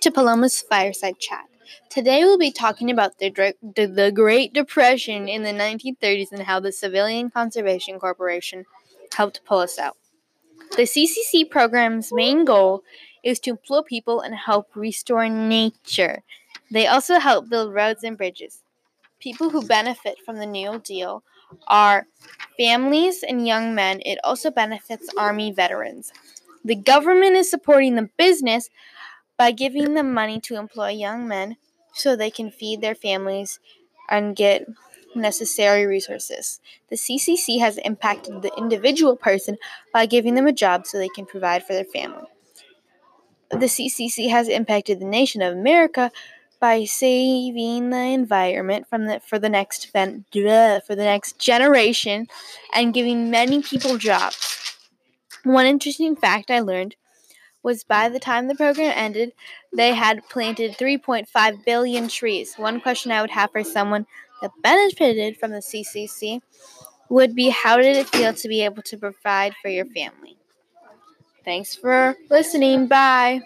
to Paloma's Fireside Chat. Today we'll be talking about the, the, the Great Depression in the 1930s and how the Civilian Conservation Corporation helped pull us out. The CCC program's main goal is to employ people and help restore nature. They also help build roads and bridges. People who benefit from the New Deal are families and young men. It also benefits Army veterans. The government is supporting the business by giving them money to employ young men so they can feed their families and get necessary resources. The CCC has impacted the individual person by giving them a job so they can provide for their family. The CCC has impacted the nation of America by saving the environment from the, for the next for the next generation and giving many people jobs. One interesting fact I learned was by the time the program ended, they had planted 3.5 billion trees. One question I would have for someone that benefited from the CCC would be how did it feel to be able to provide for your family? Thanks for listening. Bye.